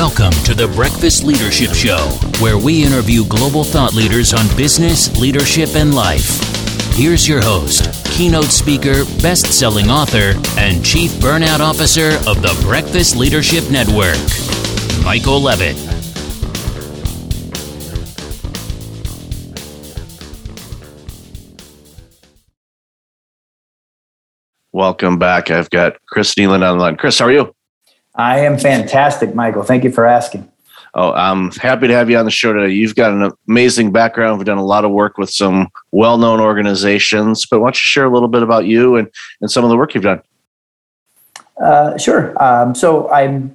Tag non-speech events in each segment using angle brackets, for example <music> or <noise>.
Welcome to the Breakfast Leadership Show, where we interview global thought leaders on business, leadership, and life. Here's your host, keynote speaker, best selling author, and chief burnout officer of the Breakfast Leadership Network, Michael Levitt. Welcome back. I've got Chris Nealand on the line. Chris, how are you? I am fantastic, Michael. Thank you for asking. Oh, I'm happy to have you on the show today. You've got an amazing background. We've done a lot of work with some well known organizations, but why don't you share a little bit about you and, and some of the work you've done? Uh, sure. Um, so I'm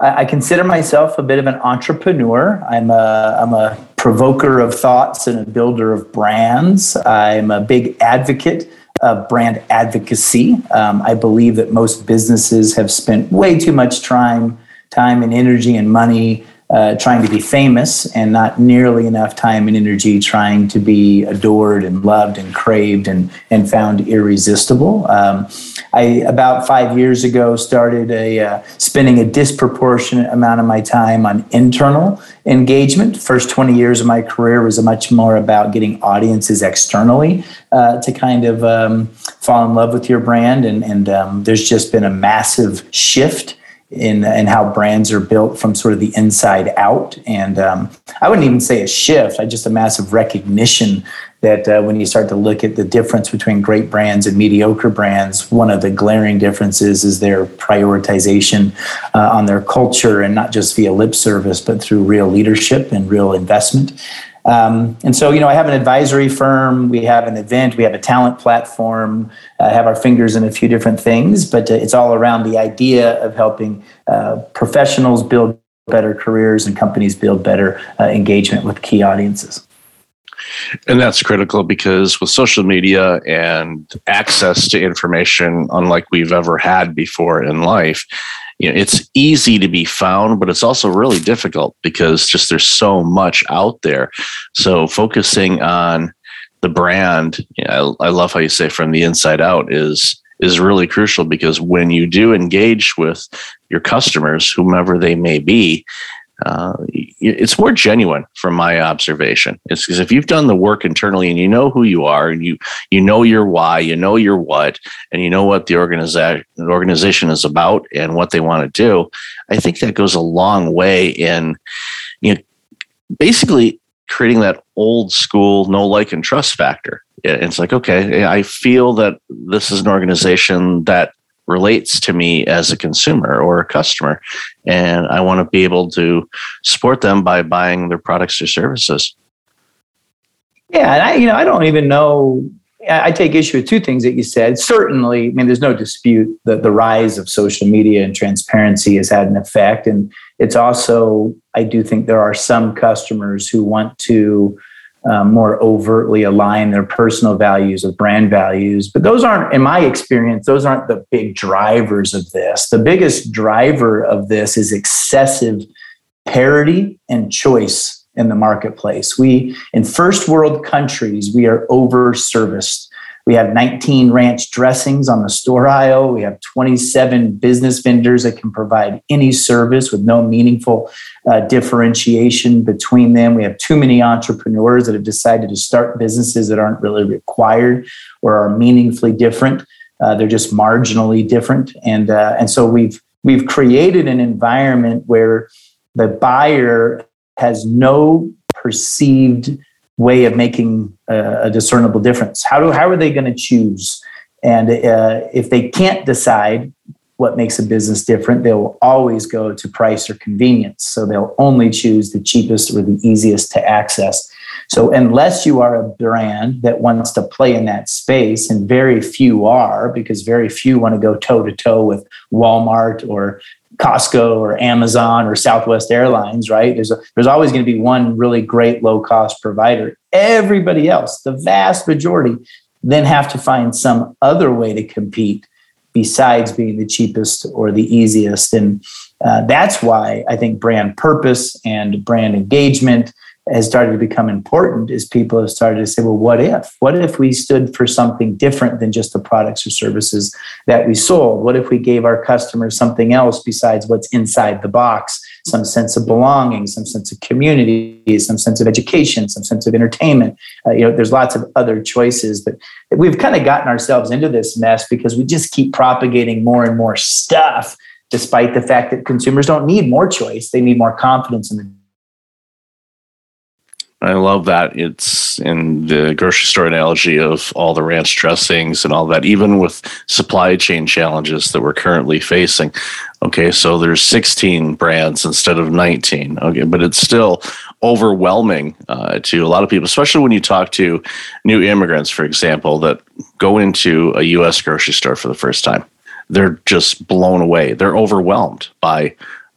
I consider myself a bit of an entrepreneur. I'm a, I'm a provoker of thoughts and a builder of brands. I'm a big advocate of brand advocacy. Um, I believe that most businesses have spent way too much time, time and energy and money uh, trying to be famous and not nearly enough time and energy trying to be adored and loved and craved and, and found irresistible. Um, I, about five years ago, started a, uh, spending a disproportionate amount of my time on internal engagement. First 20 years of my career was much more about getting audiences externally uh, to kind of um, fall in love with your brand. And, and um, there's just been a massive shift in in how brands are built from sort of the inside out. And um, I wouldn't even say a shift, I just a massive recognition that uh, when you start to look at the difference between great brands and mediocre brands, one of the glaring differences is their prioritization uh, on their culture and not just via lip service, but through real leadership and real investment. Um, and so, you know, I have an advisory firm, we have an event, we have a talent platform, I have our fingers in a few different things, but uh, it's all around the idea of helping uh, professionals build better careers and companies build better uh, engagement with key audiences. And that's critical because with social media and access to information, unlike we've ever had before in life, you know it's easy to be found but it's also really difficult because just there's so much out there. So focusing on the brand you know, I, I love how you say from the inside out is is really crucial because when you do engage with your customers whomever they may be uh, it's more genuine from my observation. It's because if you've done the work internally and you know who you are and you you know your why, you know your what, and you know what the organization organization is about and what they want to do, I think that goes a long way in you know basically creating that old school no like and trust factor. It's like okay, I feel that this is an organization that relates to me as a consumer or a customer. And I want to be able to support them by buying their products or services. Yeah, and I, you know, I don't even know. I take issue with two things that you said. Certainly, I mean, there's no dispute that the rise of social media and transparency has had an effect. And it's also, I do think there are some customers who want to um, more overtly align their personal values with brand values. But those aren't, in my experience, those aren't the big drivers of this. The biggest driver of this is excessive parity and choice in the marketplace. We, in first world countries, we are over serviced. We have 19 ranch dressings on the store aisle. We have 27 business vendors that can provide any service with no meaningful uh, differentiation between them. We have too many entrepreneurs that have decided to start businesses that aren't really required or are meaningfully different. Uh, they're just marginally different, and uh, and so we've we've created an environment where the buyer has no perceived way of making a, a discernible difference. How do how are they going to choose? And uh, if they can't decide what makes a business different, they'll always go to price or convenience. So they'll only choose the cheapest or the easiest to access. So unless you are a brand that wants to play in that space, and very few are, because very few want to go toe to toe with Walmart or Costco or Amazon or Southwest Airlines, right? There's a, there's always going to be one really great low cost provider. Everybody else, the vast majority, then have to find some other way to compete besides being the cheapest or the easiest. And uh, that's why I think brand purpose and brand engagement has started to become important is people have started to say, well, what if? What if we stood for something different than just the products or services that we sold? What if we gave our customers something else besides what's inside the box some sense of belonging, some sense of community, some sense of education, some sense of entertainment. Uh, you know, there's lots of other choices, but we've kind of gotten ourselves into this mess because we just keep propagating more and more stuff, despite the fact that consumers don't need more choice; they need more confidence in the I love that. It's in the grocery store analogy of all the ranch dressings and all that, even with supply chain challenges that we're currently facing. Okay, so there's 16 brands instead of 19. Okay, but it's still overwhelming uh, to a lot of people, especially when you talk to new immigrants, for example, that go into a U.S. grocery store for the first time. They're just blown away. They're overwhelmed by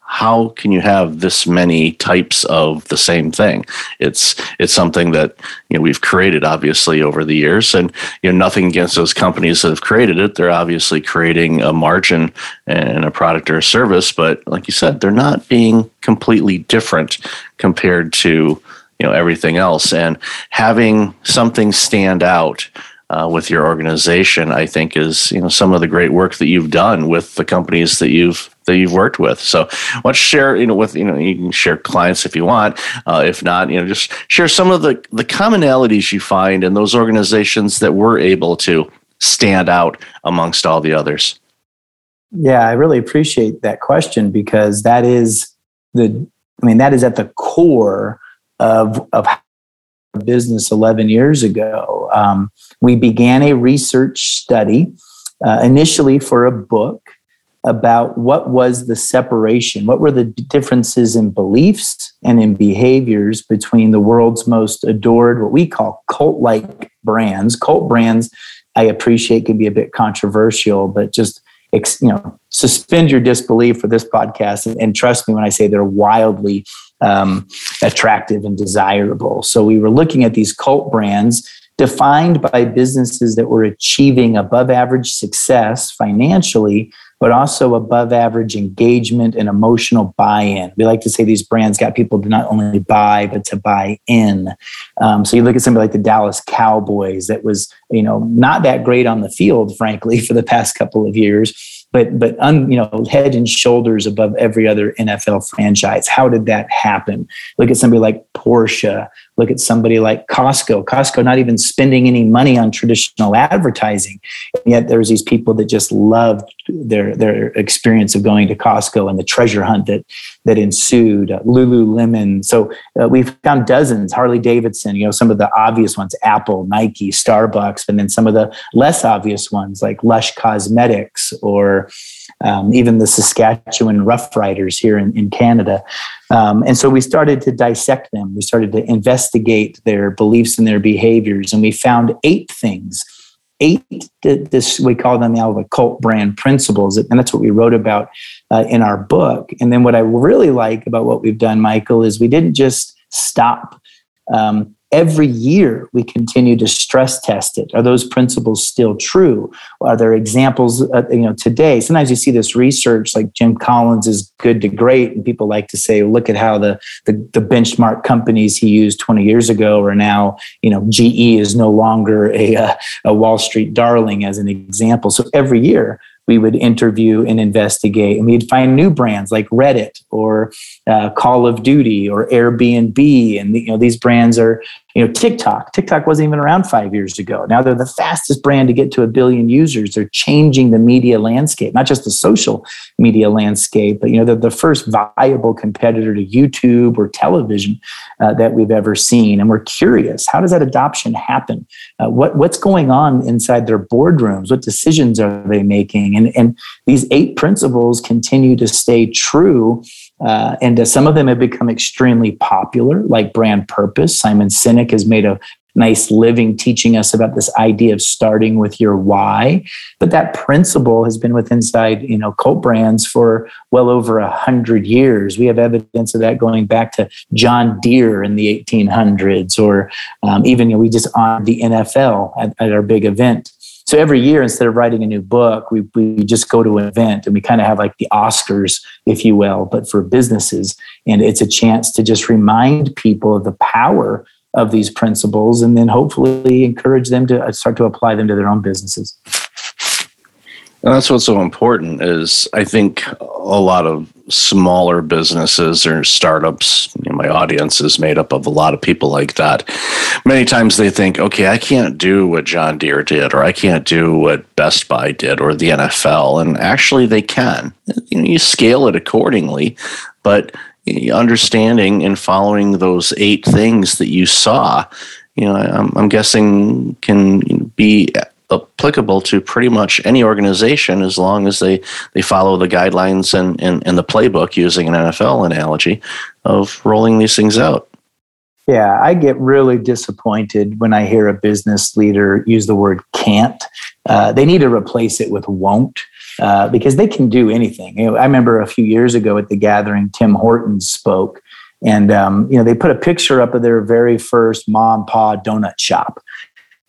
how can you have this many types of the same thing? It's it's something that you know we've created obviously over the years and you know nothing against those companies that have created it. They're obviously creating a margin and a product or a service but like you said they're not being completely different compared to you know everything else. And having something stand out uh, with your organization, I think is you know some of the great work that you've done with the companies that you've that you've worked with. So, let's share you know with you know you can share clients if you want. Uh, if not, you know just share some of the the commonalities you find in those organizations that were able to stand out amongst all the others. Yeah, I really appreciate that question because that is the I mean that is at the core of of business 11 years ago. Um, we began a research study uh, initially for a book about what was the separation, what were the differences in beliefs and in behaviors between the world's most adored, what we call cult like brands. Cult brands, I appreciate, can be a bit controversial, but just you know suspend your disbelief for this podcast and, and trust me when i say they're wildly um, attractive and desirable. So we were looking at these cult brands defined by businesses that were achieving above average success financially, but also above average engagement and emotional buy in. We like to say these brands got people to not only buy, but to buy in. Um, so you look at somebody like the Dallas Cowboys that was, you know, not that great on the field, frankly, <laughs> for the past couple of years but but un, you know head and shoulders above every other NFL franchise. How did that happen? Look at somebody like Porsche. Look at somebody like Costco. Costco not even spending any money on traditional advertising, and yet there's these people that just loved their their experience of going to Costco and the treasure hunt that that ensued. Uh, Lululemon. So uh, we found dozens. Harley Davidson. You know some of the obvious ones: Apple, Nike, Starbucks, and then some of the less obvious ones like Lush Cosmetics or um, even the Saskatchewan Rough Riders here in, in Canada. Um, and so we started to dissect them. We started to investigate their beliefs and their behaviors, and we found eight things. Eight, this we call them now the cult brand principles, and that's what we wrote about uh, in our book. And then what I really like about what we've done, Michael, is we didn't just stop um, every year we continue to stress test it. Are those principles still true? Are there examples uh, you know today? Sometimes you see this research like jim collins is good to great and people like to say look at how the, the, the benchmark companies he used 20 years ago are now you know ge is no longer a, uh, a wall street darling as an example. So every year we would interview and investigate. And we'd find new brands like reddit or uh, call of duty or airbnb. And you know these brands are you know tiktok. Tiktok wasn't even around five years ago. Now they're the fastest brand to get to a billion users. They're changing the media landscape not just the social media landscape but you know they're the first viable competitor to youtube or television uh, that we've ever seen. And we're curious how does that adoption happen? Uh, what, what's going on inside their boardrooms? What decisions are they making? And, and these eight principles continue to stay true. Uh, and uh, some of them have become extremely popular, like brand purpose. Simon Sinek has made a nice living teaching us about this idea of starting with your why. But that principle has been with inside, you know, cult brands for well over a hundred years. We have evidence of that going back to John Deere in the 1800s, or um, even you know, we just on the NFL at, at our big event so every year, instead of writing a new book, we, we just go to an event and we kind of have like the Oscars, if you will, but for businesses. And it's a chance to just remind people of the power of these principles and then hopefully encourage them to uh, start to apply them to their own businesses. And that's what's so important is I think a lot of smaller businesses or startups, you know, my audience is made up of a lot of people like that. Many times they think, okay, I can't do what John Deere did, or I can't do what Best Buy did, or the NFL. And actually, they can. You, know, you scale it accordingly, but understanding and following those eight things that you saw, you know, I'm, I'm guessing can be applicable to pretty much any organization as long as they, they follow the guidelines and, and, and the playbook using an NFL analogy of rolling these things out. Yeah, I get really disappointed when I hear a business leader use the word can't. Uh, they need to replace it with won't. Uh, because they can do anything. You know, I remember a few years ago at the gathering, Tim Hortons spoke, and um, you know they put a picture up of their very first mom pa donut shop,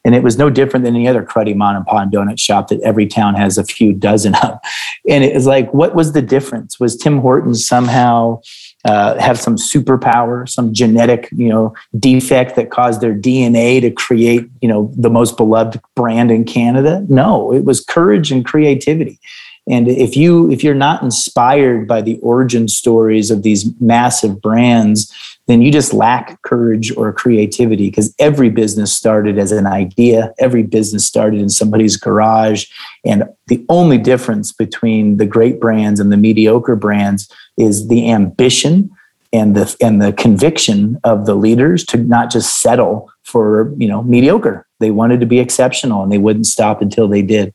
and it was no different than any other cruddy mom and pop donut shop that every town has a few dozen of. <laughs> And it was like, what was the difference? Was Tim Hortons somehow uh, have some superpower, some genetic, you know, defect that caused their DNA to create, you know, the most beloved brand in Canada? No, it was courage and creativity. And if you if you're not inspired by the origin stories of these massive brands, then you just lack courage or creativity because every business started as an idea. Every business started in somebody's garage. And the only difference between the great brands and the mediocre brands is the ambition and the and the conviction of the leaders to not just settle for you know mediocre they wanted to be exceptional and they wouldn't stop until they did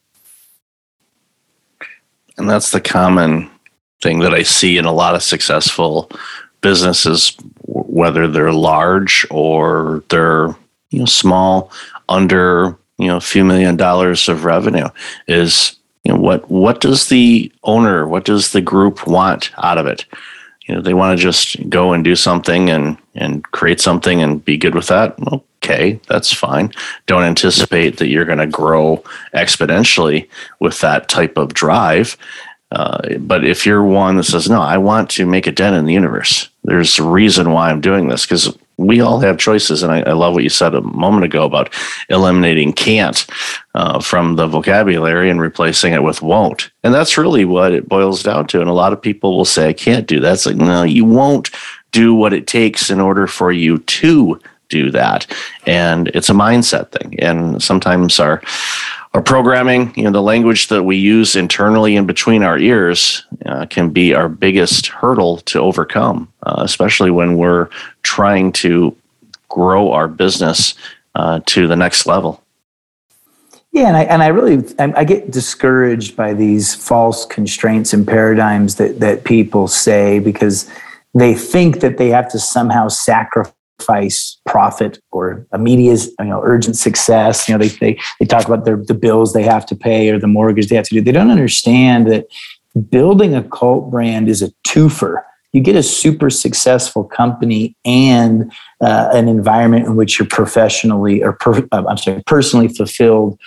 and that's the common thing that i see in a lot of successful businesses whether they're large or they're you know small under you know a few million dollars of revenue is you know what what does the owner what does the group want out of it? You know they want to just go and do something and and create something and be good with that? Okay that's fine. Don't anticipate that you're going to grow exponentially with that type of drive uh, but if you're one that says, no, I want to make a dent in the universe, there's a reason why I'm doing this because we all have choices. And I, I, love what you said a moment ago about eliminating can't uh, from the vocabulary and replacing it with won't. And that's really what it boils down to. And a lot of people will say, I can't do that. It's like, no, you won't do what it takes in order for you to do that. And it's a mindset thing. And sometimes our our programming, you know, the language that we use internally in between our ears uh, can be our biggest hurdle to overcome, uh, especially when we're trying to grow our business uh, to the next level. Yeah, and I, and I really I get discouraged by these false constraints and paradigms that that people say because they think that they have to somehow sacrifice sacrifice profit or immediate, you know, urgent success. You know, they, they, they talk about their, the bills they have to pay or the mortgage they have to do. They don't understand that building a cult brand is a twofer. You get a super successful company and uh, an environment in which you're professionally or per, uh, I'm sorry, personally fulfilled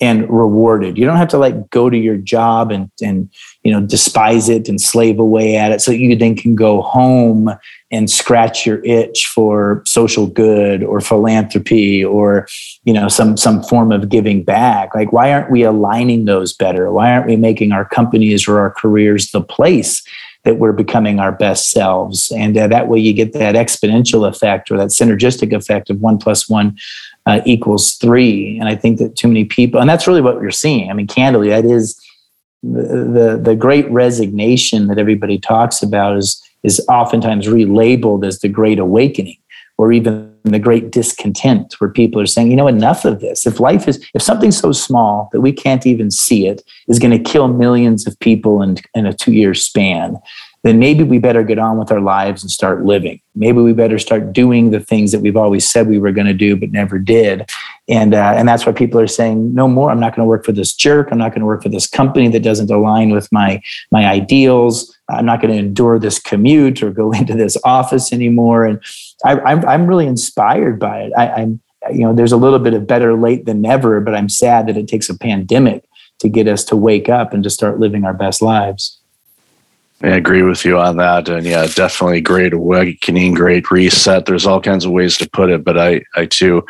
and rewarded. You don't have to like go to your job and and you know despise it and slave away at it so you then can go home and scratch your itch for social good or philanthropy or you know some some form of giving back. Like why aren't we aligning those better? Why aren't we making our companies or our careers the place that we're becoming our best selves? And uh, that way you get that exponential effect or that synergistic effect of one plus one uh, equals three. And i think that too many people and that's really what we're seeing. I mean candidly that is the, the, the great resignation that everybody talks about is is oftentimes relabeled as the great awakening or even the great discontent where people are saying you know enough of this. If life is if something so small that we can't even see it is going to kill millions of people in, in a two year span then maybe we better get on with our lives and start living. Maybe we better start doing the things that we've always said we were going to do but never did. And uh, and that's why people are saying no more. I'm not going to work for this jerk. I'm not going to work for this company that doesn't align with my my ideals. I'm not going to endure this commute or go <laughs> into this office anymore. And I, am I'm, I'm really inspired by it. I, I'm you know there's a little bit of better late than never, but I'm sad that it takes a pandemic to get us to wake up and to start living our best lives. I agree with you on that. And yeah, definitely great awakening, great reset. There's all kinds of ways to put it, but I, I too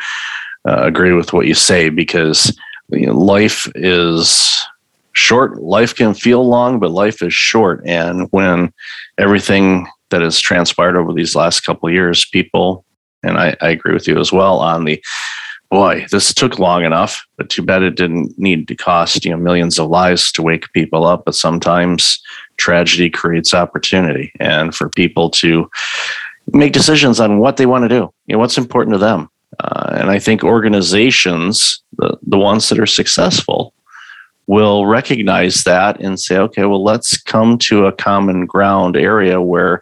uh, agree with what you say because you know, life is short life can feel long, but life is short. And when everything that has transpired over these last couple years, people, and I, I agree with you as well on the boy, this took long enough, but too bad it didn't need to cost you know millions of lives to wake people up. But sometimes tragedy creates opportunity, and for people to make decisions on what they want to do, you know, what's important to them. Uh, and I think organizations, the, the ones that are successful, will recognize that and say, okay, well, let's come to a common ground area where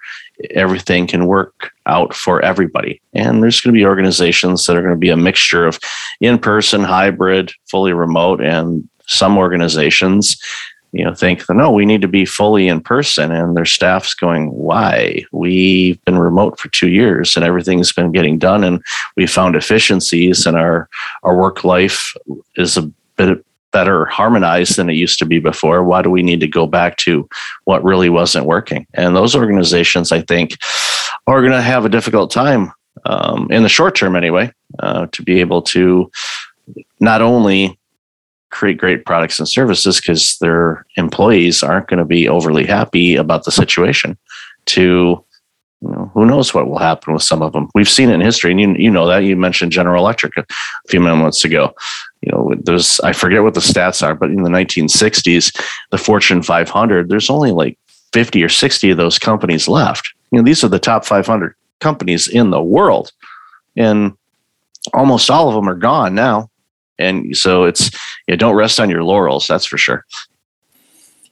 everything can work out for everybody. And there's going to be organizations that are going to be a mixture of in person, hybrid, fully remote, and some organizations you know think no we need to be fully in person and their staff's going why we've been remote for two years and everything's been getting done and we found efficiencies and our our work life is a bit better harmonized than it used to be before. Why do we need to go back to what really wasn't working? And those organizations, I think, are going to have a difficult time um, in the short term, anyway, uh, to be able to not only create great products and services because their employees aren't going to be overly happy about the situation to you know, who knows what will happen with some of them. We've seen it in history, and you you know that you mentioned General Electric a few minutes ago you know, there's, I forget what the stats are, but in the 1960s, the Fortune 500, there's only like 50 or 60 of those companies left. You know, these are the top 500 companies in the world. And almost all of them are gone now. And so it's, you know, don't rest on your laurels, that's for sure.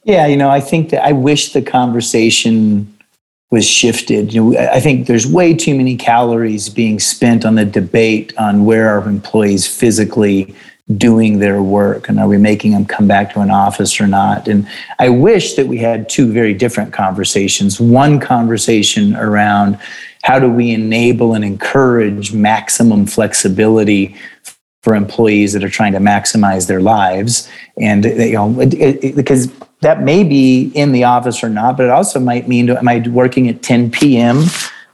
Yeah, you know, I think that I wish the conversation was shifted. You know, I think there's way too many calories being spent on the debate on where our employees physically doing their work and are we making them come back to an office or not? And i wish that we had two very different conversations. One conversation around how do we enable and encourage maximum flexibility for employees that are trying to maximize their lives. And you know it, it, because that may be in the office or not but it also might mean am i working at 10 p.m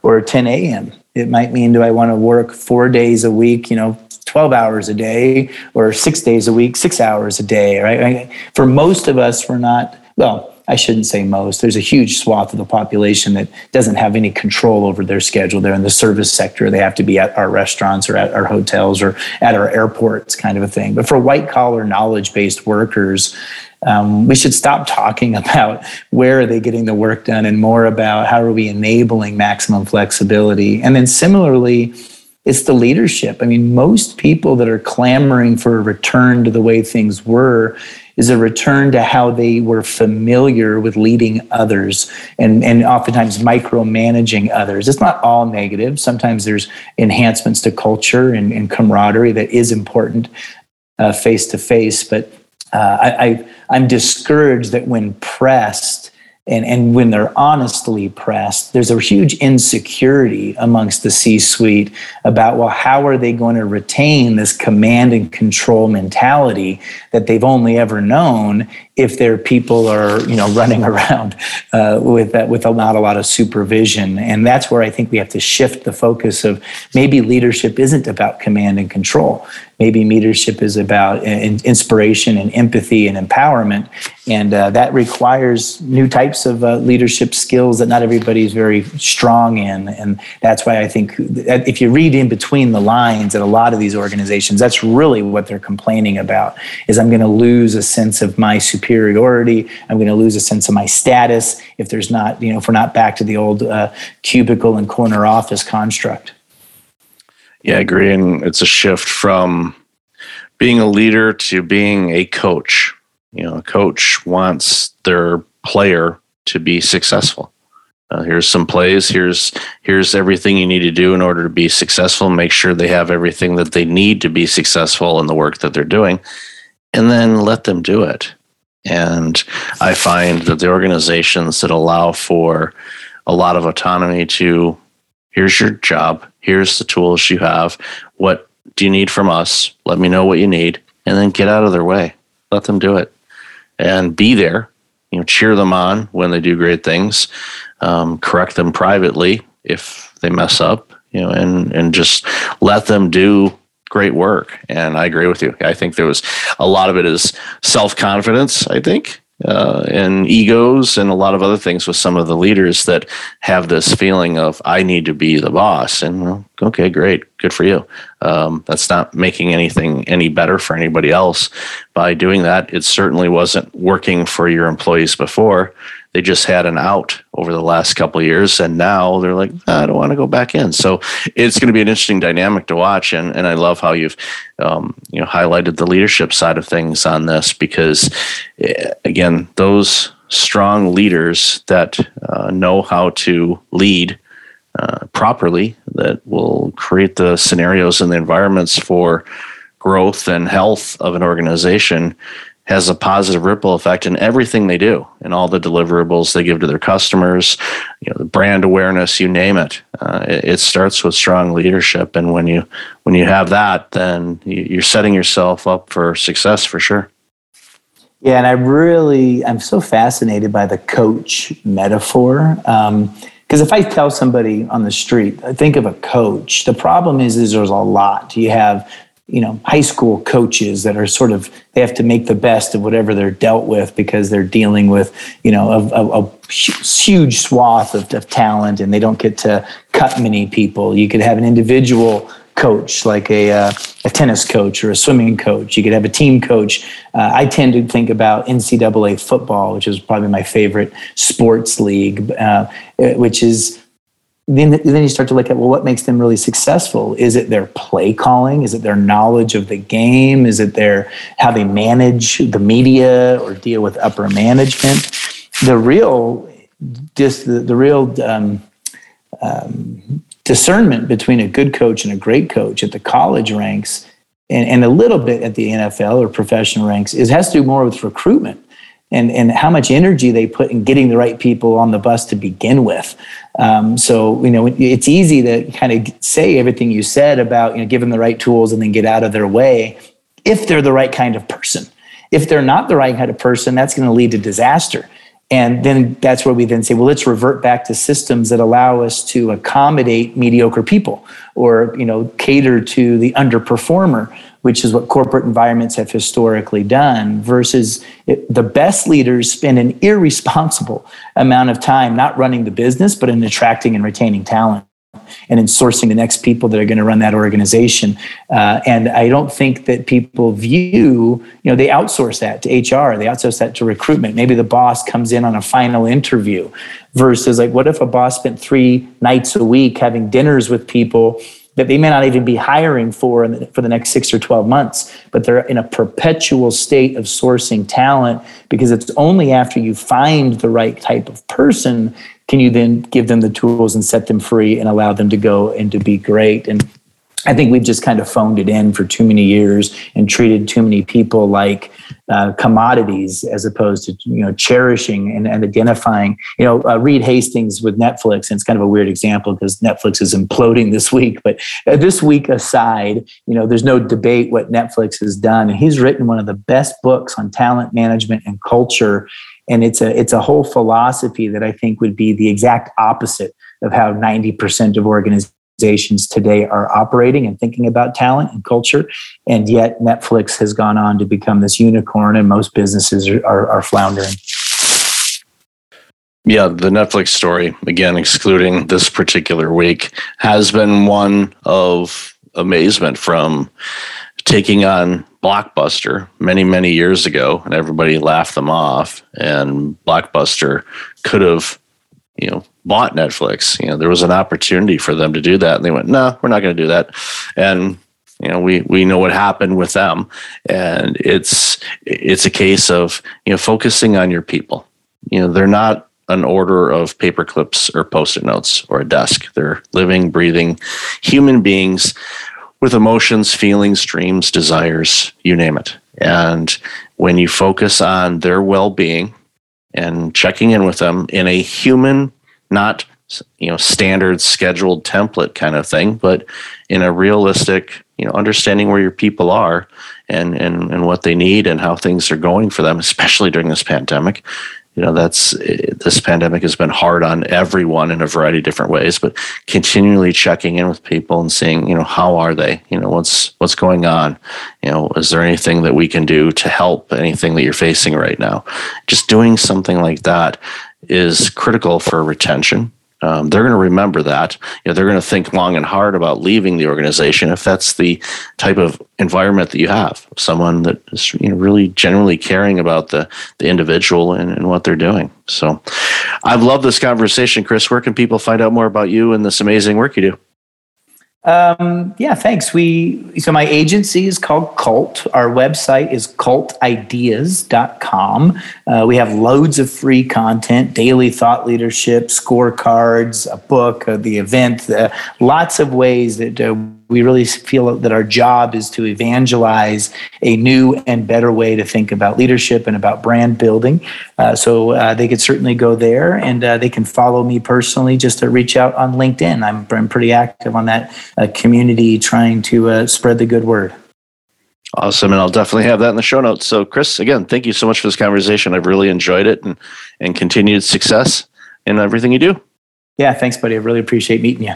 or 10 a.m it might mean do i want to work four days a week you know 12 hours a day or six days a week, six hours a day, right? For most of us, we're not, well, I shouldn't say most. There's a huge swath of the population that doesn't have any control over their schedule. They're in the service sector. They have to be at our restaurants or at our hotels or at our airports, kind of a thing. But for white collar, knowledge based workers, um, we should stop talking <laughs> about where are they getting the work done and more about how are we enabling maximum flexibility. And then similarly, it's the leadership. I mean, most people that are clamoring for a return to the way things were is a return to how they were familiar with leading others and, and oftentimes micromanaging others. It's not all negative. Sometimes there's enhancements to culture and, and camaraderie that is important face to face. But uh, I, I, I'm discouraged that when pressed, and, and when they're honestly pressed, there's a huge insecurity amongst the C suite about, well, how are they going to retain this command and control mentality that they've only ever known if their people are you know <laughs> running around uh, with that with not a lot of supervision? And that's where i think we have to shift the focus of maybe leadership isn't about command and control maybe leadership is about inspiration and empathy and empowerment and uh, that requires new types of uh, leadership skills that not everybody is very strong in and that's why i think if you read in between the lines at a lot of these organizations that's really what they're complaining about is i'm going to lose a sense of my superiority superiority. I'm going to lose a sense of my status if there's not, you know, if we're not back to the old uh, cubicle and corner office construct. Yeah, I agree. And it's a shift from being a leader to being a coach. You know, a coach wants their player to be successful. Uh, here's some plays. Here's here's everything you need to do in order to be successful. Make sure they have everything that they need to be successful in the work that they're doing, and then let them do it. And I find that the organizations that allow for a lot of autonomy to here's your job, here's the tools you have, what do you need from us? Let me know what you need, and then get out of their way. Let them do it and be there. You know, cheer them on when they do great things, um, correct them privately if they mess up, you know, and and just let them do great work. And I agree with you. I think there was a lot of it is self confidence, I think, uh, and egos and a lot of other things with some of the leaders that have this feeling of I need to be the boss. And well, okay, great, good for you. Um, that's not making anything any better for anybody else by doing that. It certainly wasn't working for your employees before they just had an out over the last couple years and now they're like i don't want to go back in. So it's going to be an interesting dynamic to watch and, and i love how you've um, you know highlighted the leadership side of things on this because eh, again those strong leaders that uh, know how to lead uh, properly that will create the scenarios and the environments for growth and health of an organization has a positive ripple effect in everything they do and all the deliverables they give to their customers you know the brand awareness you name it uh, it, it, starts with strong leadership and when you when you have that then you're setting yourself up for success for sure yeah and i really i'm so fascinated by the coach metaphor um, because if I tell somebody on the street, think of a coach. The problem is, is there's a lot. You have you know high school coaches that are sort of they have to make the best of whatever they're dealt with because they're dealing with you know a, a, a huge swath of, of, talent and they don't get to cut many people. You could have an individual coach like a, uh, a tennis coach or a swimming coach. You could have a team coach. Uh, i tend to think about ncaa football which is probably my favorite sports league uh, which is then, then you start to look at well what makes them really successful? Is it their play calling? Is it their knowledge of the game? Is it their how they manage the media or deal with upper management? The real just the, the real um, um, discernment between a good coach and a great coach at the college ranks and, and a little bit at the nfl or professional ranks is has to do more with recruitment and, and how much energy they put in getting the right people on the bus to begin with. Um, so, you know, it's easy to kind of say everything you said about, you know, give them the right tools and then get out of their way if they're the right kind of person. If they're not the right kind of person, that's going to lead to disaster. And then that's where we then say, well, let's revert back to systems that allow us to accommodate mediocre people or, you know, cater to the underperformer which is what corporate environments have historically done, versus it, the best leaders spend an irresponsible amount of time not running the business, but in attracting and retaining talent and in sourcing the next people that are going to run that organization. Uh, and I don't think that people view, you know, they outsource that to HR, they outsource that to recruitment. Maybe the boss comes in on a final interview versus like, what if a boss spent three nights a week having dinners with people that they may not even be hiring for the, for the next six or 12 months, but they're in a perpetual state of sourcing talent because it's only after you find the right type of person can you then give them the tools and set them free and allow them to go and to be great. And I think we've just kind of phoned it in for too many years and treated too many people like uh, commodities as opposed to you know cherishing and, and identifying. You know, uh, Reed Hastings with Netflix, and it's kind of a weird example because Netflix is imploding this week. But uh, this week aside, you know, there's no debate what Netflix has done, and he's written one of the best books on talent management and culture. And it's a it's a whole philosophy that I think would be the exact opposite of how 90% of organizations today are operating and thinking about talent and culture. And yet Netflix has gone on to become this unicorn, and most businesses are, are, are floundering. Yeah, the Netflix story, again, excluding this particular week, has been one of amazement from taking on Blockbuster many, many years ago, and everybody laughed them off. And Blockbuster could have, you know, bought Netflix. You know, there was an opportunity for them to do that, and they went, "No, we're not going to do that." And you know, we we know what happened with them, and it's it's a case of you know focusing on your people. You know, they're not an order of paper clips or post-it notes or a desk. They're living, breathing human beings with emotions, feelings, dreams, desires, you name it. And when you focus on their well-being and checking in with them in a human not you know standard scheduled template kind of thing but in a realistic you know understanding where your people are and and and what they need and how things are going for them especially during this pandemic you know that's eh, this pandemic has been hard on everyone in a variety of different ways but continually checking in with people and seeing you know how are they? You know what's what's going on? You know is there anything that we can do to help? Anything that you're facing right now? Just doing something like that is critical for retention um, they're going to remember that. You know, they're going to think long and hard about leaving the organization if that's the type of environment that you have. Someone that is you know, really genuinely caring about the the individual and, and what they're doing. So, I've loved this conversation, Chris. Where can people find out more about you and this amazing work you do? Um, yeah, thanks. We so my agency is called Cult. Our website is cultideas.com. Uh, we have loads of free content, daily thought leadership, scorecards, a book, uh, the event, uh, lots of ways that uh, we really feel that our job is to evangelize a new and better way to think about leadership and about brand building. Uh, so uh, they could certainly go there and uh, they can follow me personally just to reach out on LinkedIn. I'm, I'm pretty active on that uh, community trying to uh, spread the good word. Awesome. And I'll definitely have that in the show notes. So, Chris, again, thank you so much for this conversation. I've really enjoyed it and, and continued success in everything you do. Yeah, thanks, buddy. I really appreciate meeting you.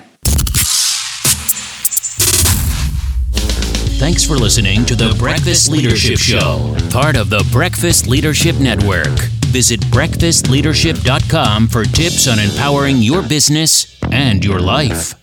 Thanks for listening to the Breakfast Leadership Show, part of the Breakfast Leadership Network. Visit breakfastleadership.com for tips on empowering your business and your life.